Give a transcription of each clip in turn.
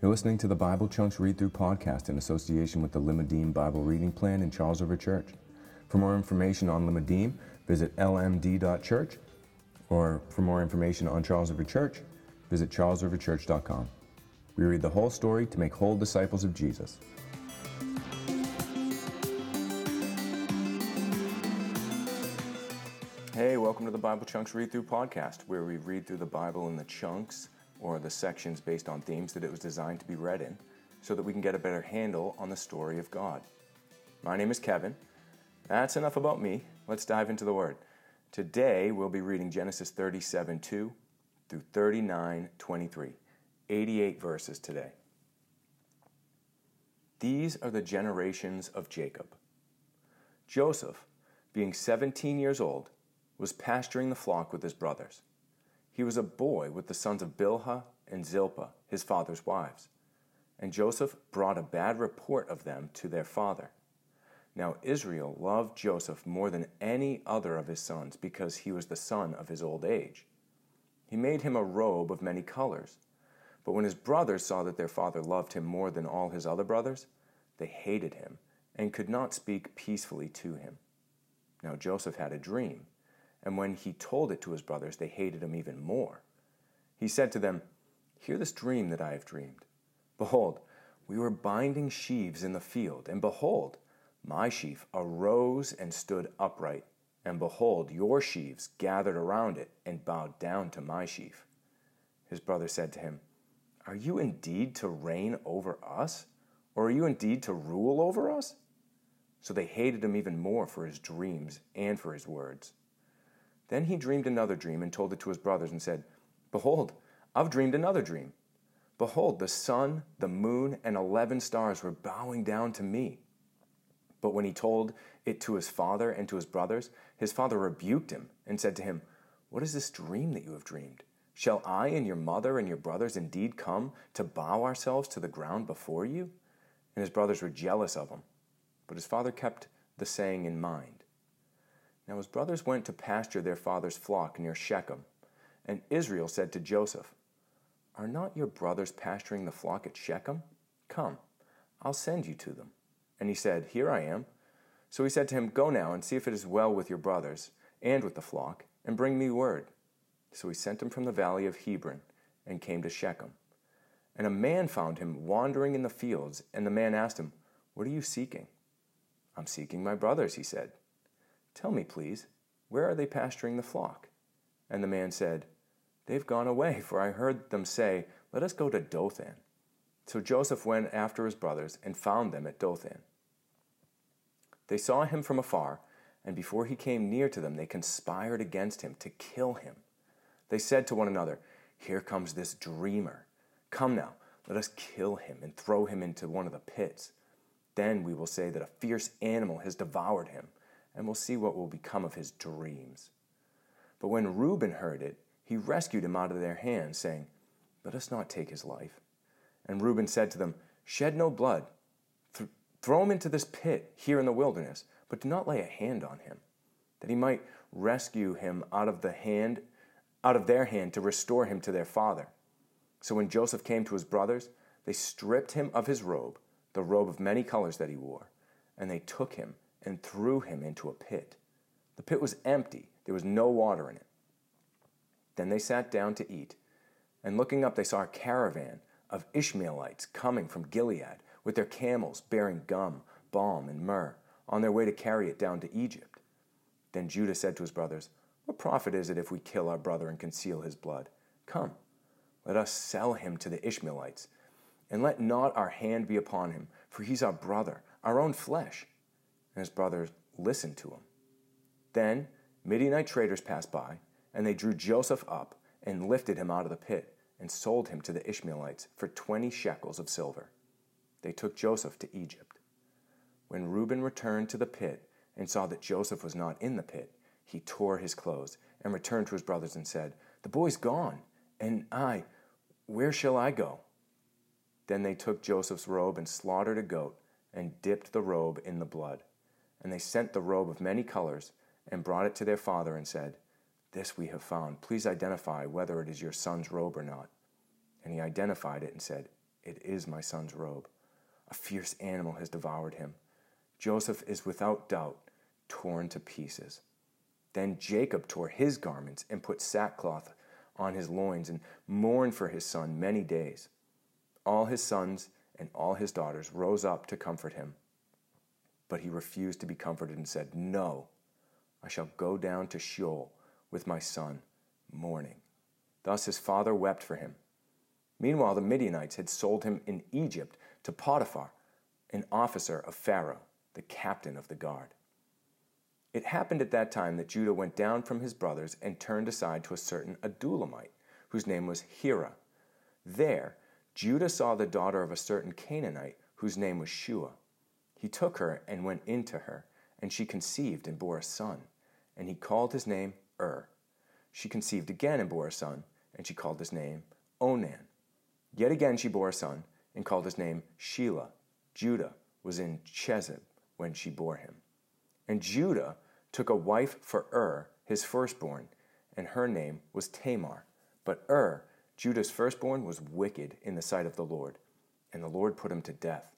You're listening to the Bible Chunks Read Through podcast in association with the Limmudim Bible Reading Plan in Charles River Church. For more information on Limmudim, visit lmd.church, or for more information on Charles River Church, visit charlesriverchurch.com. We read the whole story to make whole disciples of Jesus. Hey, welcome to the Bible Chunks Read Through podcast, where we read through the Bible in the chunks or the sections based on themes that it was designed to be read in, so that we can get a better handle on the story of God. My name is Kevin. That's enough about me. Let's dive into the Word. Today we'll be reading Genesis 37 2 through 39 23. 88 verses today. These are the generations of Jacob. Joseph, being 17 years old, was pasturing the flock with his brothers. He was a boy with the sons of Bilhah and Zilpah, his father's wives. And Joseph brought a bad report of them to their father. Now Israel loved Joseph more than any other of his sons because he was the son of his old age. He made him a robe of many colors. But when his brothers saw that their father loved him more than all his other brothers, they hated him and could not speak peacefully to him. Now Joseph had a dream and when he told it to his brothers, they hated him even more. He said to them, Hear this dream that I have dreamed. Behold, we were binding sheaves in the field, and behold, my sheaf arose and stood upright, and behold, your sheaves gathered around it and bowed down to my sheaf. His brother said to him, Are you indeed to reign over us? Or are you indeed to rule over us? So they hated him even more for his dreams and for his words. Then he dreamed another dream and told it to his brothers and said, Behold, I've dreamed another dream. Behold, the sun, the moon, and eleven stars were bowing down to me. But when he told it to his father and to his brothers, his father rebuked him and said to him, What is this dream that you have dreamed? Shall I and your mother and your brothers indeed come to bow ourselves to the ground before you? And his brothers were jealous of him. But his father kept the saying in mind. Now his brothers went to pasture their father's flock near Shechem. And Israel said to Joseph, Are not your brothers pasturing the flock at Shechem? Come, I'll send you to them. And he said, Here I am. So he said to him, Go now and see if it is well with your brothers and with the flock, and bring me word. So he sent him from the valley of Hebron and came to Shechem. And a man found him wandering in the fields, and the man asked him, What are you seeking? I'm seeking my brothers, he said. Tell me, please, where are they pasturing the flock? And the man said, They've gone away, for I heard them say, Let us go to Dothan. So Joseph went after his brothers and found them at Dothan. They saw him from afar, and before he came near to them, they conspired against him to kill him. They said to one another, Here comes this dreamer. Come now, let us kill him and throw him into one of the pits. Then we will say that a fierce animal has devoured him and we'll see what will become of his dreams. But when Reuben heard it, he rescued him out of their hands, saying, Let us not take his life. And Reuben said to them, Shed no blood. Th- throw him into this pit here in the wilderness, but do not lay a hand on him, that he might rescue him out of the hand out of their hand to restore him to their father. So when Joseph came to his brothers, they stripped him of his robe, the robe of many colors that he wore, and they took him and threw him into a pit. The pit was empty, there was no water in it. Then they sat down to eat, and looking up, they saw a caravan of Ishmaelites coming from Gilead with their camels bearing gum, balm, and myrrh on their way to carry it down to Egypt. Then Judah said to his brothers, What profit is it if we kill our brother and conceal his blood? Come, let us sell him to the Ishmaelites, and let not our hand be upon him, for he's our brother, our own flesh and his brothers listened to him. Then Midianite traders passed by, and they drew Joseph up and lifted him out of the pit and sold him to the Ishmaelites for twenty shekels of silver. They took Joseph to Egypt. When Reuben returned to the pit and saw that Joseph was not in the pit, he tore his clothes and returned to his brothers and said, The boy's gone, and I, where shall I go? Then they took Joseph's robe and slaughtered a goat and dipped the robe in the blood. And they sent the robe of many colors and brought it to their father and said, This we have found. Please identify whether it is your son's robe or not. And he identified it and said, It is my son's robe. A fierce animal has devoured him. Joseph is without doubt torn to pieces. Then Jacob tore his garments and put sackcloth on his loins and mourned for his son many days. All his sons and all his daughters rose up to comfort him. But he refused to be comforted and said, No, I shall go down to Sheol with my son, mourning. Thus his father wept for him. Meanwhile, the Midianites had sold him in Egypt to Potiphar, an officer of Pharaoh, the captain of the guard. It happened at that time that Judah went down from his brothers and turned aside to a certain Adullamite, whose name was Hira. There, Judah saw the daughter of a certain Canaanite, whose name was Shua. He took her and went in to her, and she conceived and bore a son, and he called his name Ur. She conceived again and bore a son, and she called his name Onan. Yet again she bore a son, and called his name Shelah. Judah was in Chezib when she bore him. And Judah took a wife for Ur, his firstborn, and her name was Tamar. But Ur, Judah's firstborn, was wicked in the sight of the Lord, and the Lord put him to death.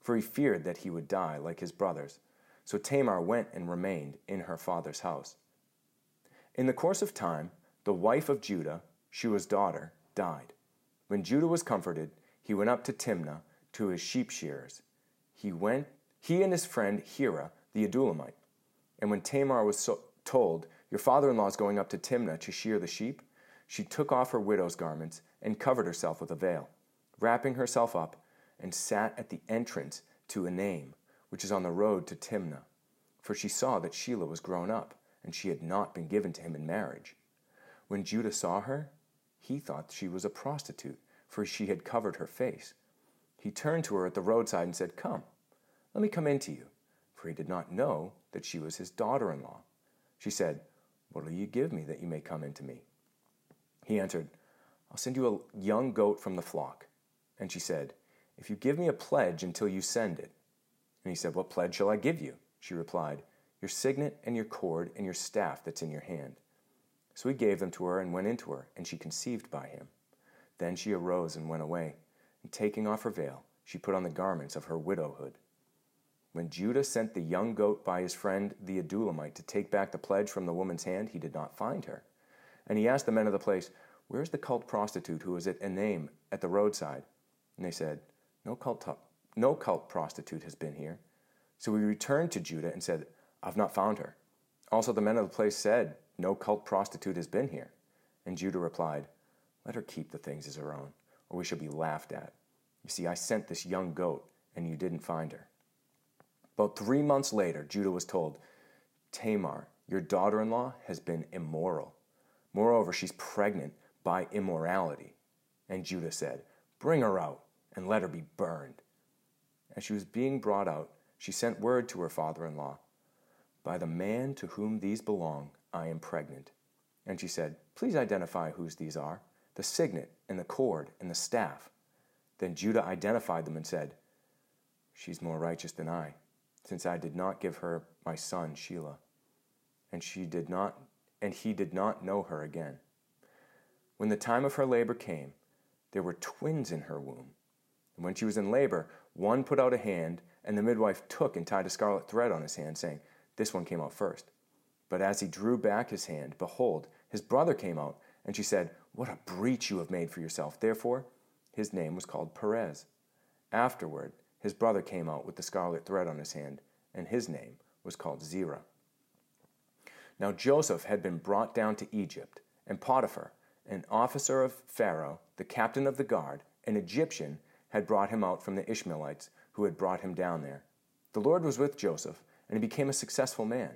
For he feared that he would die like his brothers. So Tamar went and remained in her father's house. In the course of time, the wife of Judah, Shua's daughter, died. When Judah was comforted, he went up to Timnah to his sheep shearers. He went, he and his friend Hira, the Adullamite. And when Tamar was so told, Your father in law is going up to Timnah to shear the sheep, she took off her widow's garments and covered herself with a veil, wrapping herself up, and sat at the entrance to Enaim, which is on the road to Timnah. For she saw that Shelah was grown up, and she had not been given to him in marriage. When Judah saw her, he thought she was a prostitute, for she had covered her face. He turned to her at the roadside and said, Come, let me come in to you for he did not know that she was his daughter in law. She said, What will you give me that you may come in to me? He answered, I'll send you a young goat from the flock. And she said, If you give me a pledge until you send it. And he said, What pledge shall I give you? She replied, Your signet and your cord and your staff that's in your hand. So he gave them to her and went into her, and she conceived by him. Then she arose and went away, and taking off her veil, she put on the garments of her widowhood. When Judah sent the young goat by his friend the Adullamite to take back the pledge from the woman's hand, he did not find her. And he asked the men of the place, Where is the cult prostitute who was at Enaim at the roadside? And they said, No cult, no cult prostitute has been here. So we returned to Judah and said, I've not found her. Also the men of the place said, No cult prostitute has been here. And Judah replied, Let her keep the things as her own, or we shall be laughed at. You see, I sent this young goat, and you didn't find her. About three months later, Judah was told, Tamar, your daughter in law, has been immoral. Moreover, she's pregnant by immorality. And Judah said, Bring her out and let her be burned. As she was being brought out, she sent word to her father in law, By the man to whom these belong, I am pregnant. And she said, Please identify whose these are the signet and the cord and the staff. Then Judah identified them and said, She's more righteous than I since I did not give her my son Shelah, and she did not and he did not know her again. When the time of her labor came, there were twins in her womb. And when she was in labor, one put out a hand, and the midwife took and tied a scarlet thread on his hand, saying, This one came out first. But as he drew back his hand, behold, his brother came out, and she said, What a breach you have made for yourself. Therefore, his name was called Perez. Afterward, his brother came out with the scarlet thread on his hand, and his name was called Zerah. Now Joseph had been brought down to Egypt, and Potiphar, an officer of Pharaoh, the captain of the guard, an Egyptian, had brought him out from the Ishmaelites who had brought him down there. The Lord was with Joseph, and he became a successful man,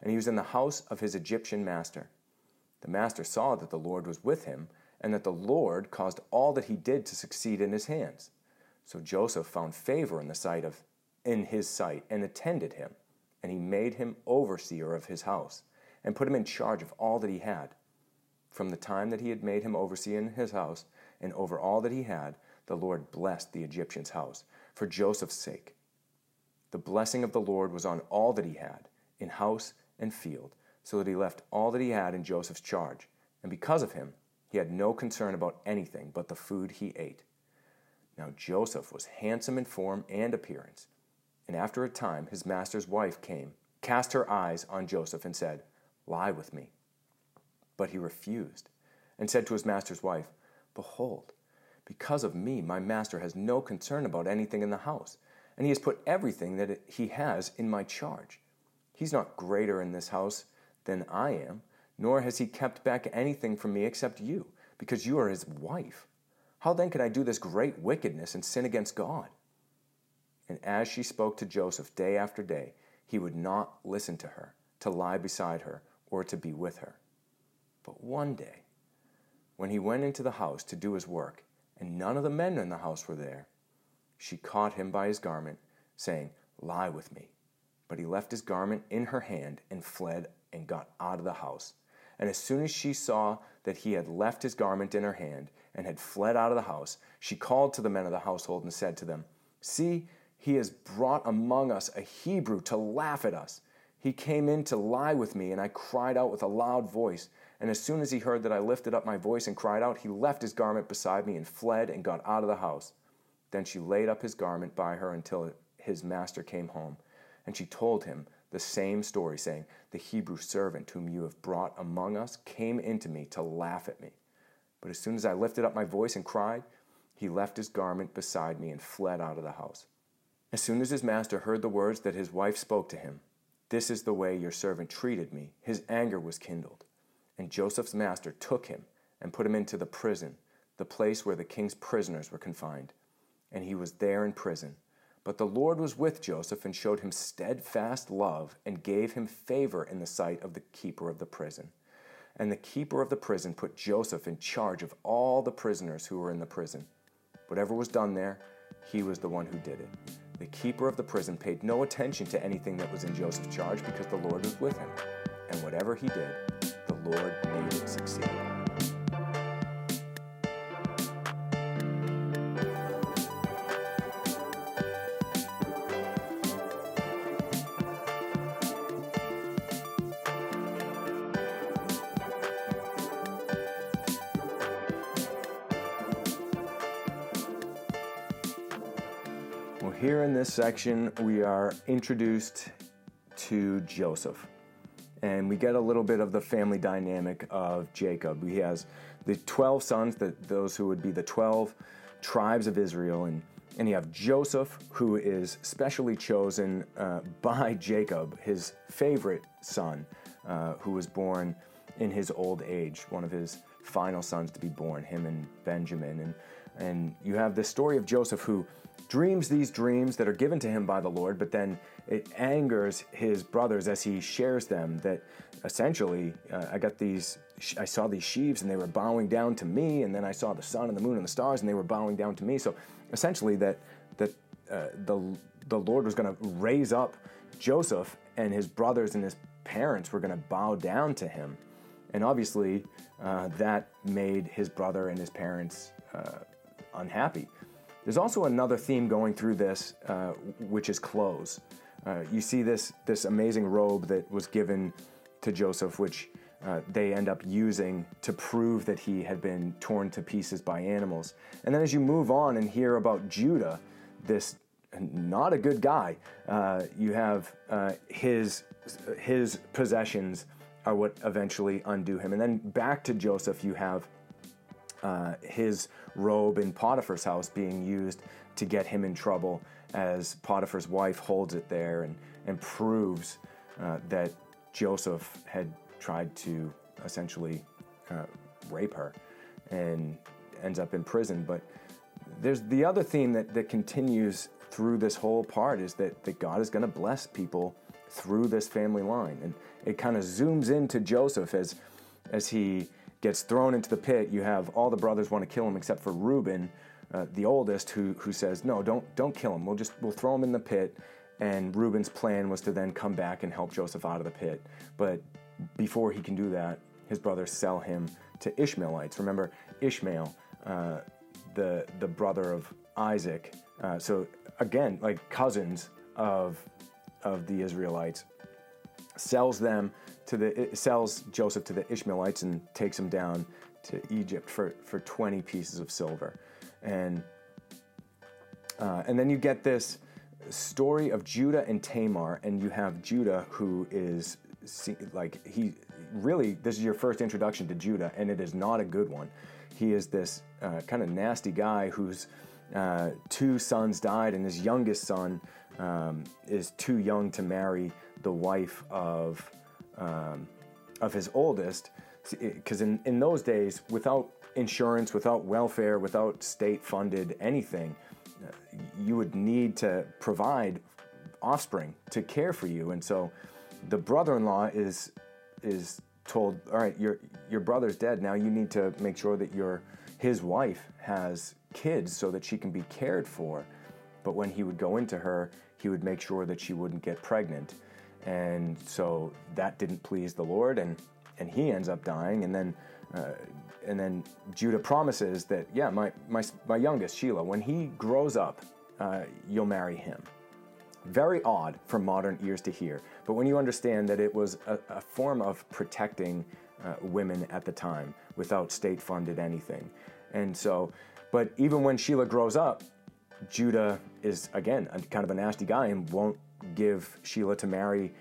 and he was in the house of his Egyptian master. The master saw that the Lord was with him, and that the Lord caused all that he did to succeed in his hands. So Joseph found favor in the sight of in his sight and attended him, and he made him overseer of his house, and put him in charge of all that he had. From the time that he had made him overseer in his house, and over all that he had, the Lord blessed the Egyptian's house for Joseph's sake. The blessing of the Lord was on all that he had, in house and field, so that he left all that he had in Joseph's charge, and because of him, he had no concern about anything but the food he ate. Now Joseph was handsome in form and appearance. And after a time, his master's wife came, cast her eyes on Joseph, and said, Lie with me. But he refused, and said to his master's wife, Behold, because of me, my master has no concern about anything in the house, and he has put everything that he has in my charge. He's not greater in this house than I am, nor has he kept back anything from me except you, because you are his wife. How then can I do this great wickedness and sin against God? And as she spoke to Joseph day after day, he would not listen to her, to lie beside her, or to be with her. But one day, when he went into the house to do his work, and none of the men in the house were there, she caught him by his garment, saying, Lie with me. But he left his garment in her hand and fled and got out of the house. And as soon as she saw that he had left his garment in her hand and had fled out of the house, she called to the men of the household and said to them, See, he has brought among us a Hebrew to laugh at us. He came in to lie with me, and I cried out with a loud voice. And as soon as he heard that I lifted up my voice and cried out, he left his garment beside me and fled and got out of the house. Then she laid up his garment by her until his master came home. And she told him the same story, saying, The Hebrew servant whom you have brought among us came into me to laugh at me. But as soon as I lifted up my voice and cried, he left his garment beside me and fled out of the house. As soon as his master heard the words that his wife spoke to him, This is the way your servant treated me, his anger was kindled. And Joseph's master took him and put him into the prison, the place where the king's prisoners were confined. And he was there in prison. But the Lord was with Joseph and showed him steadfast love and gave him favor in the sight of the keeper of the prison. And the keeper of the prison put Joseph in charge of all the prisoners who were in the prison. Whatever was done there, he was the one who did it. The keeper of the prison paid no attention to anything that was in Joseph's charge because the Lord was with him. And whatever he did, Lord made it succeed. Well, here in this section, we are introduced to Joseph. And we get a little bit of the family dynamic of Jacob. He has the 12 sons, the, those who would be the 12 tribes of Israel. And, and you have Joseph, who is specially chosen uh, by Jacob, his favorite son, uh, who was born in his old age, one of his final sons to be born, him and Benjamin. And, and you have the story of Joseph, who dreams these dreams that are given to him by the Lord, but then it angers his brothers as he shares them. That essentially, uh, I got these, I saw these sheaves and they were bowing down to me, and then I saw the sun and the moon and the stars and they were bowing down to me. So essentially, that that uh, the the Lord was going to raise up Joseph and his brothers and his parents were going to bow down to him, and obviously uh, that made his brother and his parents uh, unhappy. There's also another theme going through this, uh, which is clothes. Uh, you see this this amazing robe that was given to Joseph, which uh, they end up using to prove that he had been torn to pieces by animals. And then as you move on and hear about Judah, this not a good guy, uh, you have uh, his his possessions are what eventually undo him. And then back to Joseph, you have uh, his robe in Potiphar's house being used to get him in trouble as Potiphar's wife holds it there and, and proves uh, that Joseph had tried to essentially uh, rape her and ends up in prison. But there's the other theme that, that continues through this whole part is that, that God is going to bless people through this family line. And it kind of zooms into Joseph as, as he gets thrown into the pit. You have all the brothers want to kill him except for Reuben, uh, the oldest, who who says, "No, don't don't kill him. We'll just we'll throw him in the pit." And Reuben's plan was to then come back and help Joseph out of the pit. But before he can do that, his brothers sell him to Ishmaelites. Remember, Ishmael, uh, the the brother of Isaac. Uh, so again, like cousins of of the Israelites, sells them to the sells Joseph to the Ishmaelites and takes him down to Egypt for for 20 pieces of silver, and uh, and then you get this story of Judah and Tamar, and you have Judah who is like he really this is your first introduction to Judah, and it is not a good one. He is this uh, kind of nasty guy whose uh, two sons died, and his youngest son um, is too young to marry the wife of um, of his oldest. Because in, in those days, without insurance, without welfare, without state funded anything, you would need to provide offspring to care for you. And so the brother-in-law is is told, "All right, your your brother's dead. Now you need to make sure that your his wife has kids so that she can be cared for." But when he would go into her, he would make sure that she wouldn't get pregnant. And so that didn't please the Lord and and he ends up dying and then uh, and then Judah promises that, yeah, my, my, my youngest, Shelah, when he grows up, uh, you'll marry him. Very odd for modern ears to hear, but when you understand that it was a, a form of protecting uh, women at the time without state funded anything. And so, but even when Shelah grows up, Judah is, again, a, kind of a nasty guy and won't give Shelah to marry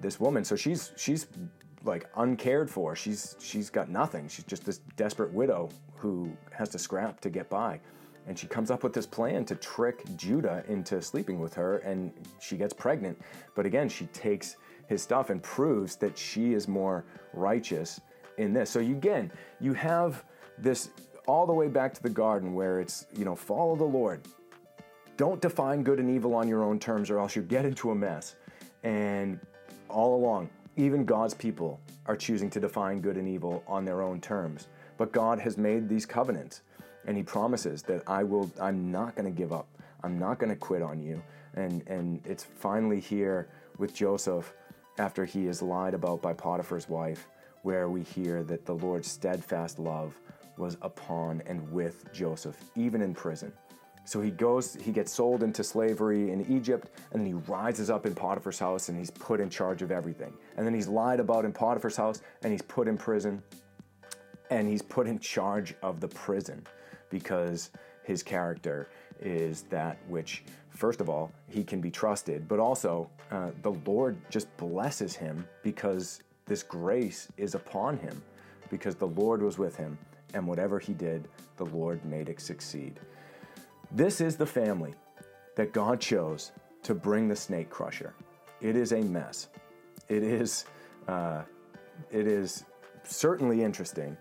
this woman. So she's she's like uncared for. She's she's got nothing. She's just this desperate widow who has to scrap to get by. And she comes up with this plan to trick Judah into sleeping with her and she gets pregnant. But again, she takes his stuff and proves that she is more righteous in this. So you, again, you have this all the way back to the garden where it's, you know, follow the Lord. Don't define good and evil on your own terms or else you get into a mess. And all along, even God's people are choosing to define good and evil on their own terms. But God has made these covenants and he promises that I will I'm not going to give up. I'm not going to quit on you. And and it's finally here with Joseph after he is lied about by Potiphar's wife where we hear that the Lord's steadfast love was upon and with Joseph even in prison. So he goes, he gets sold into slavery in Egypt, and then he rises up in Potiphar's house and he's put in charge of everything. And then he's lied about in Potiphar's house and he's put in prison and he's put in charge of the prison because his character is that which, first of all, he can be trusted, but also uh, the Lord just blesses him because this grace is upon him, because the Lord was with him, and whatever he did, the Lord made it succeed. This is the family that God chose to bring the snake crusher. It is a mess. It is, uh, it is certainly interesting.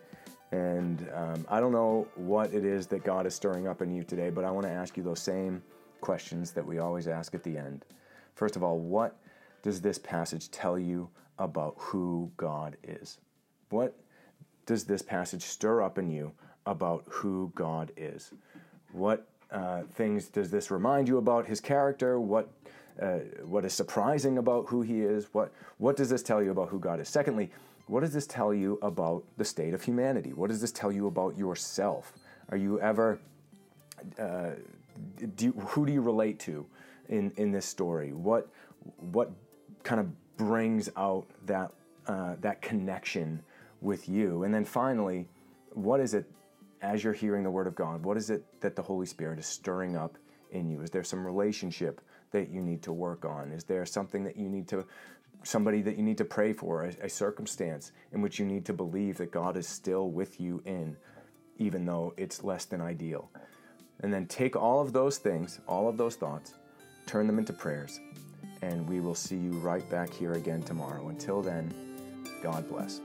And um, I don't know what it is that God is stirring up in you today, but I want to ask you those same questions that we always ask at the end. First of all, what does this passage tell you about who God is? What does this passage stir up in you about who God is? What uh, things does this remind you about his character? What uh, what is surprising about who he is? What what does this tell you about who God is? Secondly, what does this tell you about the state of humanity? What does this tell you about yourself? Are you ever uh, do you, who do you relate to in in this story? What what kind of brings out that uh, that connection with you? And then finally, what is it as you're hearing the Word of God, what is it that the Holy Spirit is stirring up in you? Is there some relationship that you need to work on? Is there something that you need to, somebody that you need to pray for, a, a circumstance in which you need to believe that God is still with you in, even though it's less than ideal? And then take all of those things, all of those thoughts, turn them into prayers, and we will see you right back here again tomorrow. Until then, God bless.